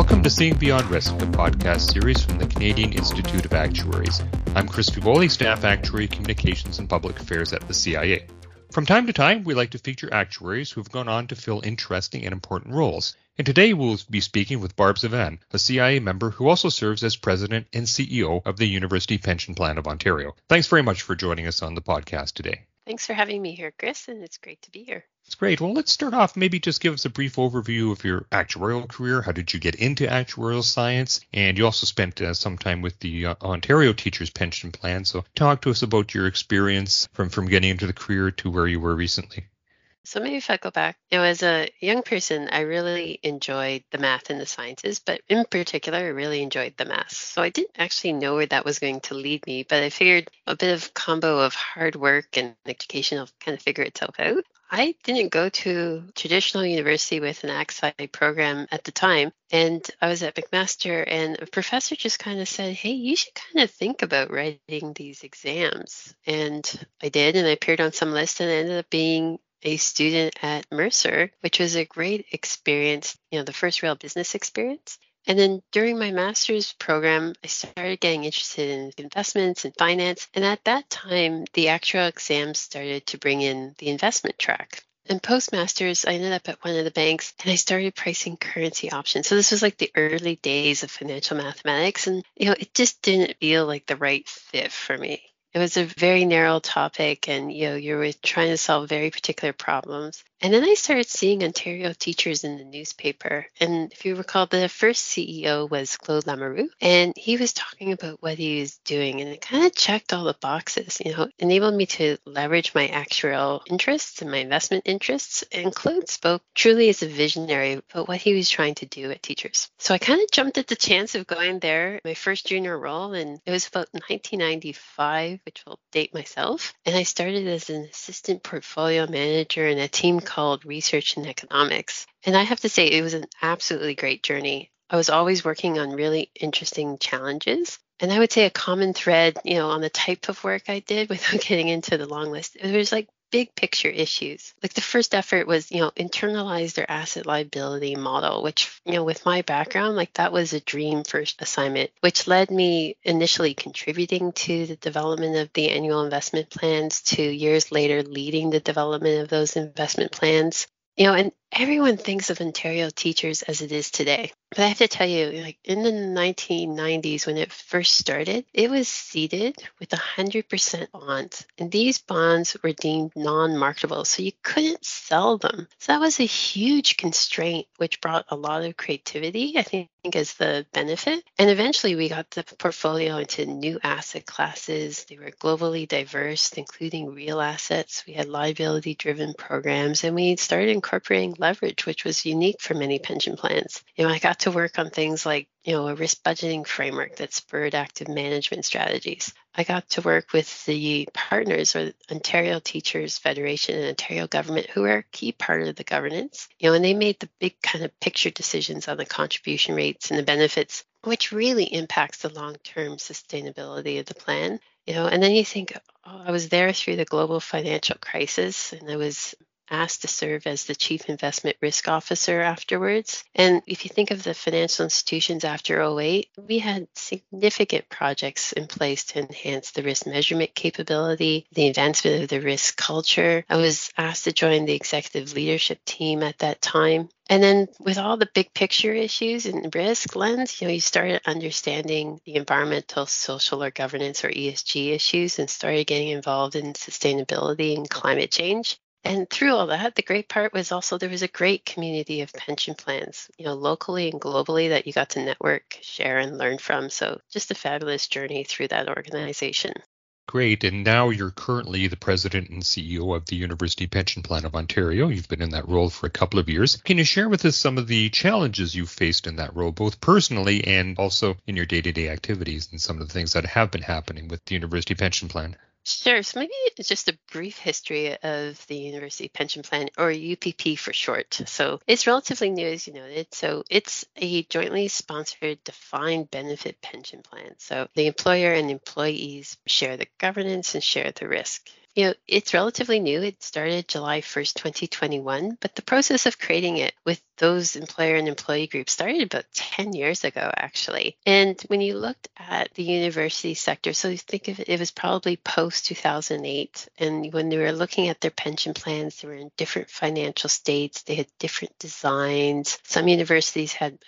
Welcome to Seeing Beyond Risk, the podcast series from the Canadian Institute of Actuaries. I'm Chris Fievoli, Staff Actuary Communications and Public Affairs at the CIA. From time to time, we like to feature actuaries who have gone on to fill interesting and important roles. And today we'll be speaking with Barb Zvan, a CIA member who also serves as president and CEO of the University Pension Plan of Ontario. Thanks very much for joining us on the podcast today. Thanks for having me here, Chris, and it's great to be here. It's great. Well, let's start off. Maybe just give us a brief overview of your actuarial career. How did you get into actuarial science? And you also spent uh, some time with the uh, Ontario Teachers Pension Plan. So, talk to us about your experience from from getting into the career to where you were recently. So maybe if I go back, you know, as a young person, I really enjoyed the math and the sciences, but in particular, I really enjoyed the math. So I didn't actually know where that was going to lead me, but I figured a bit of combo of hard work and education will kind of figure itself out. I didn't go to traditional university with an ACSI program at the time. And I was at McMaster, and a professor just kind of said, Hey, you should kind of think about writing these exams. And I did, and I appeared on some list, and I ended up being a student at Mercer, which was a great experience, you know, the first real business experience. And then during my master's program, I started getting interested in investments and finance. And at that time, the actual exams started to bring in the investment track. And postmasters, I ended up at one of the banks and I started pricing currency options. So this was like the early days of financial mathematics. And, you know, it just didn't feel like the right fit for me. It was a very narrow topic, and you know, you were trying to solve very particular problems. And then I started seeing Ontario teachers in the newspaper. And if you recall, the first CEO was Claude Lamoureux, and he was talking about what he was doing, and it kind of checked all the boxes. You know, enabled me to leverage my actuarial interests and my investment interests. And Claude spoke truly as a visionary about what he was trying to do at teachers. So I kind of jumped at the chance of going there, my first junior role, and it was about 1995, which will date myself. And I started as an assistant portfolio manager in a team called Research and Economics. And I have to say, it was an absolutely great journey. I was always working on really interesting challenges. And I would say a common thread, you know, on the type of work I did without getting into the long list, it was like big picture issues. Like the first effort was, you know, internalize their asset liability model, which, you know, with my background, like that was a dream first assignment, which led me initially contributing to the development of the annual investment plans to years later leading the development of those investment plans. You know, and everyone thinks of Ontario teachers as it is today. But I have to tell you, like in the 1990s, when it first started, it was seeded with 100% bonds. And these bonds were deemed non marketable, so you couldn't sell them. So that was a huge constraint, which brought a lot of creativity, I think, as the benefit. And eventually, we got the portfolio into new asset classes. They were globally diverse, including real assets. We had liability driven programs, and we started incorporating leverage, which was unique for many pension plans. You know, I got to work on things like, you know, a risk budgeting framework that spurred active management strategies. I got to work with the partners or Ontario Teachers Federation and Ontario government, who are a key part of the governance. You know, and they made the big kind of picture decisions on the contribution rates and the benefits, which really impacts the long-term sustainability of the plan. You know, and then you think, oh, I was there through the global financial crisis, and I was asked to serve as the chief investment risk officer afterwards. And if you think of the financial institutions after 08, we had significant projects in place to enhance the risk measurement capability, the advancement of the risk culture. I was asked to join the executive leadership team at that time. And then with all the big picture issues and risk lens, you know, you started understanding the environmental, social, or governance or ESG issues and started getting involved in sustainability and climate change. And through all that, the great part was also there was a great community of pension plans, you know, locally and globally that you got to network, share, and learn from. So just a fabulous journey through that organization. Great. And now you're currently the president and CEO of the University Pension Plan of Ontario. You've been in that role for a couple of years. Can you share with us some of the challenges you've faced in that role, both personally and also in your day to day activities and some of the things that have been happening with the University Pension Plan? Sure. So maybe just a brief history of the University Pension Plan, or UPP for short. So it's relatively new, as you noted. So it's a jointly sponsored defined benefit pension plan. So the employer and employees share the governance and share the risk. You know, it's relatively new. It started July 1st, 2021, but the process of creating it with those employer and employee groups started about 10 years ago, actually. And when you looked at the university sector, so you think of it, it was probably post 2008. And when they were looking at their pension plans, they were in different financial states, they had different designs. Some universities had,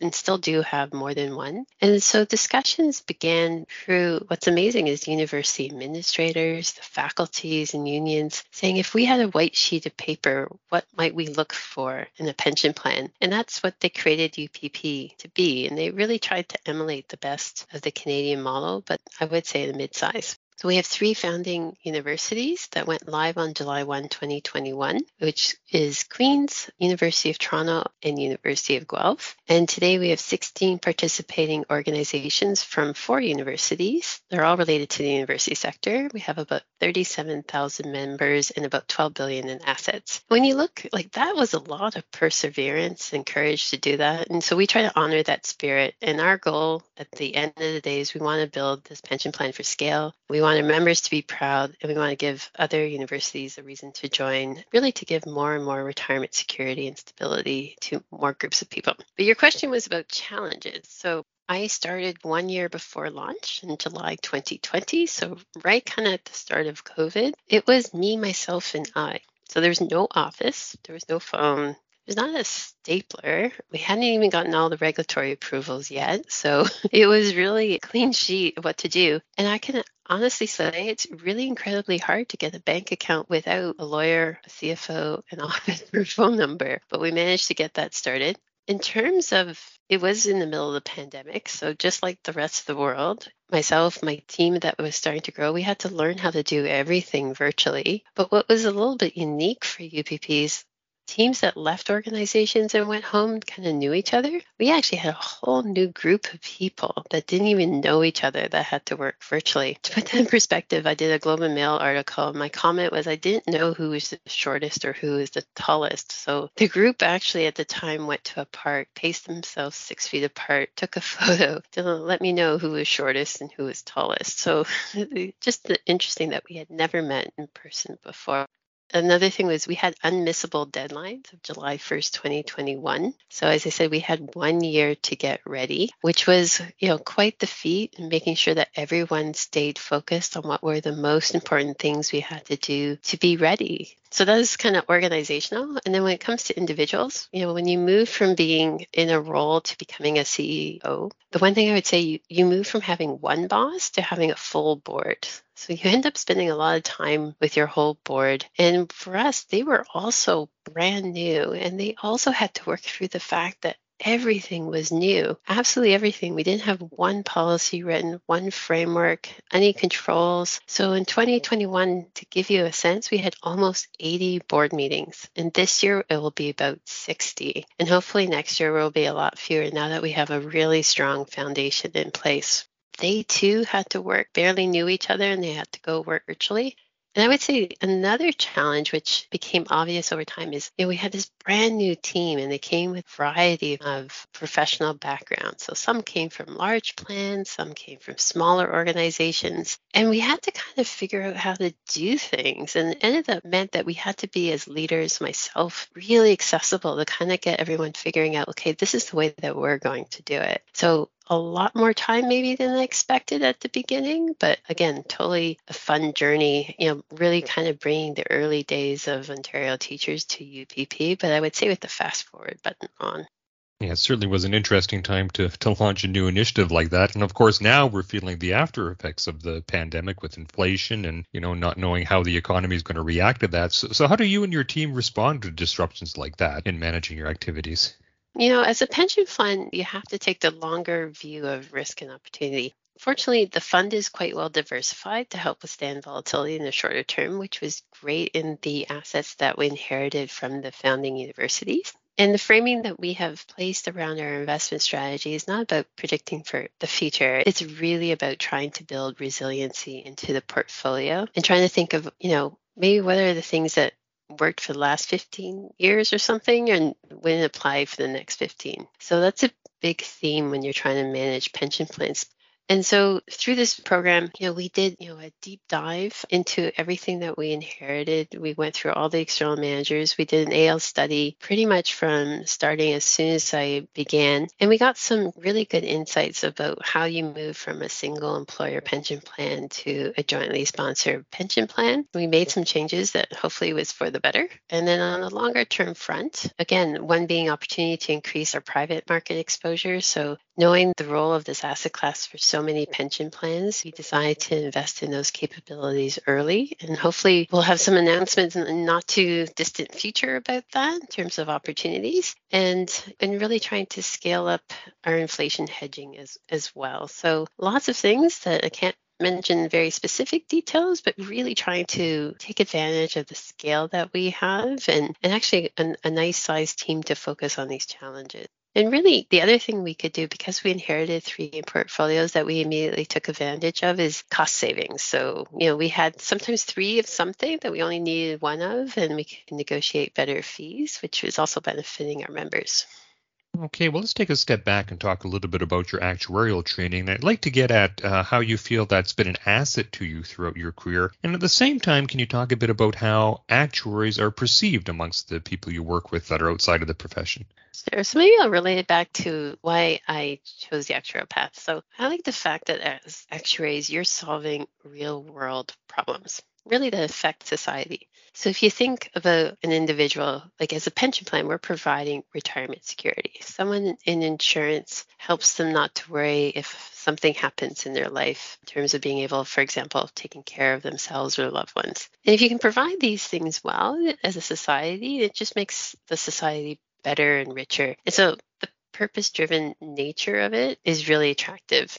and still do have more than one. And so discussions began through what's amazing is university administrators, the faculties, and unions saying if we had a white sheet of paper, what might we look for in a pension plan? And that's what they created UPP to be. And they really tried to emulate the best of the Canadian model, but I would say the mid-size. So we have three founding universities that went live on July 1, 2021, which is Queen's, University of Toronto, and University of Guelph. And today we have 16 participating organizations from four universities. They're all related to the university sector. We have about 37,000 members and about 12 billion in assets. When you look like that was a lot of perseverance and courage to do that. And so we try to honor that spirit. And our goal at the end of the day is we want to build this pension plan for scale. We want our members to be proud and we want to give other universities a reason to join, really to give more and more retirement security and stability to more groups of people. But your question was about challenges. So I started one year before launch in July 2020. So, right kind of at the start of COVID, it was me, myself, and I. So, there was no office, there was no phone, there's not a stapler. We hadn't even gotten all the regulatory approvals yet. So it was really a clean sheet of what to do. And I can honestly say it's really incredibly hard to get a bank account without a lawyer, a CFO, an office or phone number. But we managed to get that started. In terms of it was in the middle of the pandemic. So, just like the rest of the world, myself, my team that was starting to grow, we had to learn how to do everything virtually. But what was a little bit unique for UPPs teams that left organizations and went home kind of knew each other. We actually had a whole new group of people that didn't even know each other that had to work virtually. To put that in perspective, I did a Globe and Mail article. My comment was I didn't know who was the shortest or who was the tallest. So the group actually at the time went to a park, paced themselves six feet apart, took a photo to let me know who was shortest and who was tallest. So just interesting that we had never met in person before. Another thing was we had unmissable deadlines of July 1st, 2021. So as I said, we had one year to get ready, which was, you know, quite the feat in making sure that everyone stayed focused on what were the most important things we had to do to be ready. So that is kind of organizational. And then when it comes to individuals, you know, when you move from being in a role to becoming a CEO, the one thing I would say you, you move from having one boss to having a full board. So you end up spending a lot of time with your whole board. And for us, they were also brand new and they also had to work through the fact that everything was new. Absolutely everything. We didn't have one policy written, one framework, any controls. So in 2021, to give you a sense, we had almost 80 board meetings. And this year it will be about 60. And hopefully next year will be a lot fewer now that we have a really strong foundation in place they too had to work, barely knew each other, and they had to go work virtually. And I would say another challenge, which became obvious over time, is you know, we had this brand new team and they came with a variety of professional backgrounds. So some came from large plans, some came from smaller organizations. And we had to kind of figure out how to do things. And it ended up meant that we had to be, as leaders, myself, really accessible to kind of get everyone figuring out, okay, this is the way that we're going to do it. So a lot more time maybe than I expected at the beginning, but again, totally a fun journey, you know, really kind of bringing the early days of Ontario teachers to UPP, but I would say with the fast forward button on. Yeah, it certainly was an interesting time to, to launch a new initiative like that. And of course, now we're feeling the after effects of the pandemic with inflation and, you know, not knowing how the economy is going to react to that. So, so how do you and your team respond to disruptions like that in managing your activities? You know, as a pension fund, you have to take the longer view of risk and opportunity. Fortunately, the fund is quite well diversified to help withstand volatility in the shorter term, which was great in the assets that we inherited from the founding universities. And the framing that we have placed around our investment strategy is not about predicting for the future. It's really about trying to build resiliency into the portfolio and trying to think of, you know, maybe what are the things that worked for the last 15 years or something and wouldn't apply for the next 15. So that's a big theme when you're trying to manage pension plans. And so through this program, you know, we did, you know, a deep dive into everything that we inherited. We went through all the external managers. We did an AL study pretty much from starting as soon as I began. And we got some really good insights about how you move from a single employer pension plan to a jointly sponsored pension plan. We made some changes that hopefully was for the better. And then on the longer term front, again, one being opportunity to increase our private market exposure. So knowing the role of this asset class for many pension plans, we decided to invest in those capabilities early. And hopefully, we'll have some announcements in the not too distant future about that in terms of opportunities and, and really trying to scale up our inflation hedging as, as well. So, lots of things that I can't mention very specific details, but really trying to take advantage of the scale that we have and, and actually a, a nice sized team to focus on these challenges. And really, the other thing we could do because we inherited three portfolios that we immediately took advantage of is cost savings. So, you know, we had sometimes three of something that we only needed one of, and we could negotiate better fees, which was also benefiting our members. Okay, well, let's take a step back and talk a little bit about your actuarial training. I'd like to get at uh, how you feel that's been an asset to you throughout your career. And at the same time, can you talk a bit about how actuaries are perceived amongst the people you work with that are outside of the profession? Sure. So maybe I'll relate it back to why I chose the actuarial path. So I like the fact that as actuaries, you're solving real world problems really that affect society. So if you think about an individual, like as a pension plan, we're providing retirement security. Someone in insurance helps them not to worry if something happens in their life in terms of being able, for example, taking care of themselves or loved ones. And if you can provide these things well as a society, it just makes the society better and richer. And so the purpose driven nature of it is really attractive.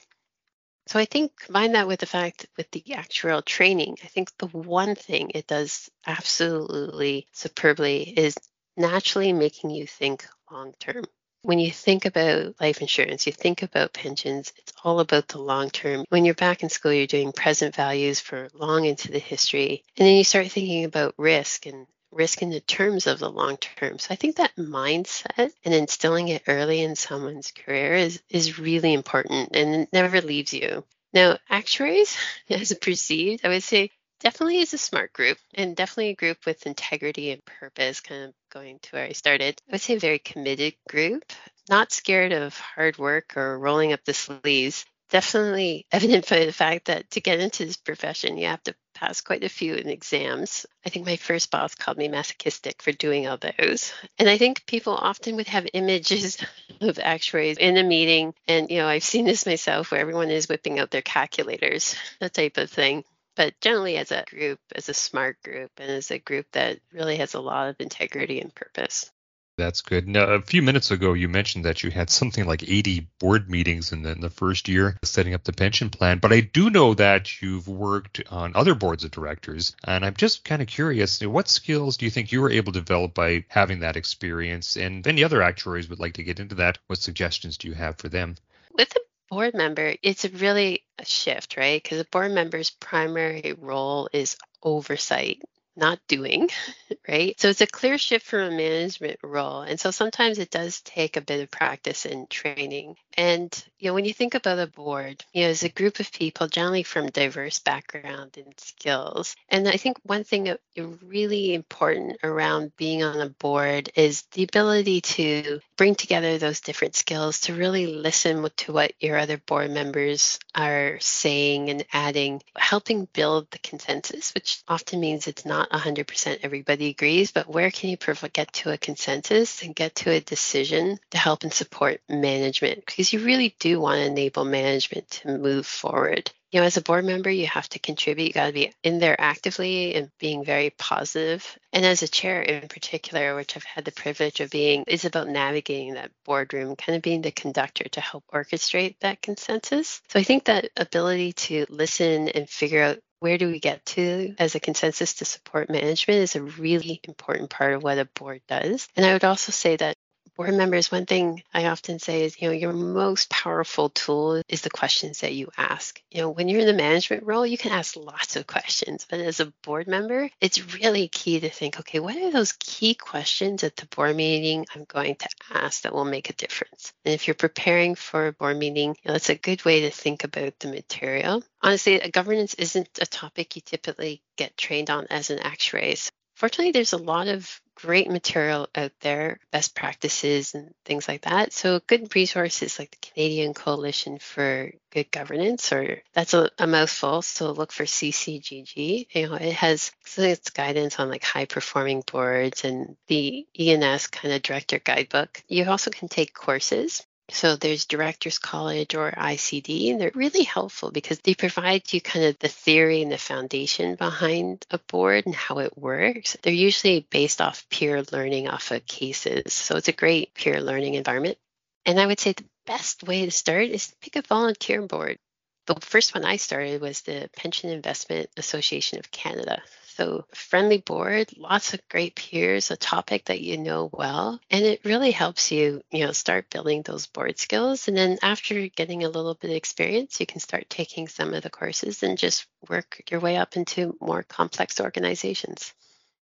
So I think combine that with the fact with the actuarial training, I think the one thing it does absolutely superbly is naturally making you think long term. When you think about life insurance, you think about pensions, it's all about the long term. When you're back in school, you're doing present values for long into the history. And then you start thinking about risk and risk in the terms of the long term. So I think that mindset and instilling it early in someone's career is, is really important and it never leaves you. Now, actuaries, as perceived, I would say definitely is a smart group and definitely a group with integrity and purpose, kind of going to where I started. I would say a very committed group, not scared of hard work or rolling up the sleeves definitely evident by the fact that to get into this profession, you have to pass quite a few exams. I think my first boss called me masochistic for doing all those. And I think people often would have images of actuaries in a meeting. And, you know, I've seen this myself where everyone is whipping out their calculators, that type of thing. But generally, as a group, as a smart group, and as a group that really has a lot of integrity and purpose. That's good. Now, a few minutes ago, you mentioned that you had something like 80 board meetings in the, in the, first year setting up the pension plan. But I do know that you've worked on other boards of directors. And I'm just kind of curious what skills do you think you were able to develop by having that experience? And any other actuaries would like to get into that, what suggestions do you have for them? With a board member, it's really a shift, right? Because a board member's primary role is oversight not doing, right? So it's a clear shift from a management role. And so sometimes it does take a bit of practice and training. And, you know, when you think about a board, you know, as a group of people generally from diverse background and skills. And I think one thing really important around being on a board is the ability to bring together those different skills to really listen to what your other board members are saying and adding, helping build the consensus, which often means it's not 100% everybody agrees, but where can you get to a consensus and get to a decision to help and support management? Because you really do want to enable management to move forward you know, as a board member, you have to contribute. You got to be in there actively and being very positive. And as a chair in particular, which I've had the privilege of being, is about navigating that boardroom, kind of being the conductor to help orchestrate that consensus. So I think that ability to listen and figure out where do we get to as a consensus to support management is a really important part of what a board does. And I would also say that board members, one thing I often say is, you know, your most powerful tool is the questions that you ask. You know, when you're in the management role, you can ask lots of questions, but as a board member, it's really key to think, okay, what are those key questions at the board meeting I'm going to ask that will make a difference? And if you're preparing for a board meeting, you know, that's a good way to think about the material. Honestly, governance isn't a topic you typically get trained on as an actuary. So fortunately, there's a lot of great material out there, best practices and things like that. So good resources like the Canadian Coalition for Good Governance, or that's a, a mouthful. So look for CCGG. You know, it has its guidance on like high performing boards and the E&S kind of director guidebook. You also can take courses so there's Directors College or ICD, and they're really helpful because they provide you kind of the theory and the foundation behind a board and how it works. They're usually based off peer learning off of cases. So it's a great peer learning environment. And I would say the best way to start is to pick a volunteer board. The first one I started was the Pension Investment Association of Canada. So, friendly board, lots of great peers, a topic that you know well, and it really helps you, you know, start building those board skills. And then after getting a little bit of experience, you can start taking some of the courses and just work your way up into more complex organizations.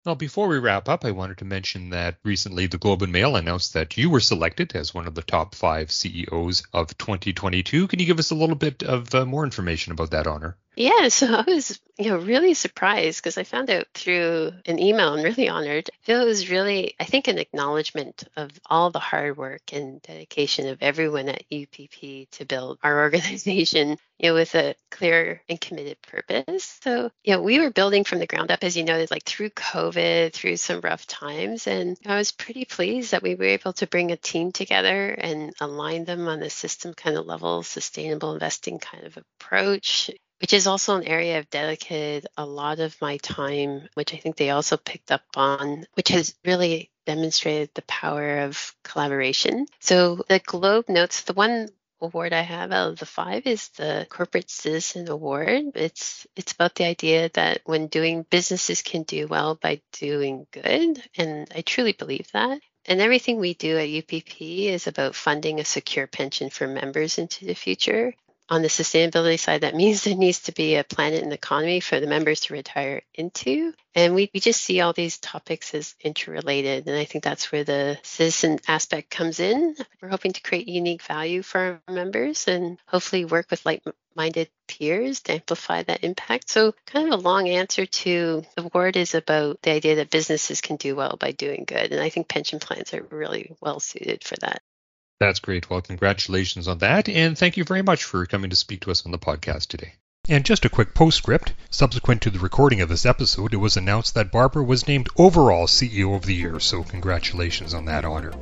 Well, before we wrap up, I wanted to mention that recently the Globe and Mail announced that you were selected as one of the top five CEOs of 2022. Can you give us a little bit of uh, more information about that honor? Yeah, so I was, you know, really surprised because I found out through an email and really honored. It was really, I think, an acknowledgement of all the hard work and dedication of everyone at UPP to build our organization, you know, with a clear and committed purpose. So, you know, we were building from the ground up, as you know, like through COVID, through some rough times. And I was pretty pleased that we were able to bring a team together and align them on a system kind of level, sustainable investing kind of approach which is also an area I've dedicated a lot of my time, which I think they also picked up on, which has really demonstrated the power of collaboration. So the Globe notes the one award I have out of the five is the Corporate Citizen Award. It's it's about the idea that when doing businesses can do well by doing good, and I truly believe that. And everything we do at UPP is about funding a secure pension for members into the future on the sustainability side, that means there needs to be a planet and economy for the members to retire into. And we, we just see all these topics as interrelated. And I think that's where the citizen aspect comes in. We're hoping to create unique value for our members and hopefully work with like minded peers to amplify that impact. So, kind of a long answer to the word is about the idea that businesses can do well by doing good. And I think pension plans are really well suited for that. That's great. Well, congratulations on that. And thank you very much for coming to speak to us on the podcast today. And just a quick postscript subsequent to the recording of this episode, it was announced that Barbara was named overall CEO of the year, so congratulations on that honor.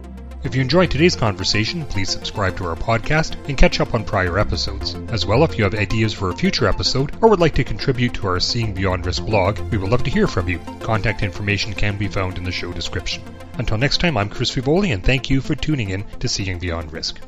If you enjoyed today's conversation, please subscribe to our podcast and catch up on prior episodes. As well, if you have ideas for a future episode or would like to contribute to our Seeing Beyond Risk blog, we would love to hear from you. Contact information can be found in the show description. Until next time, I'm Chris Fievoli, and thank you for tuning in to Seeing Beyond Risk.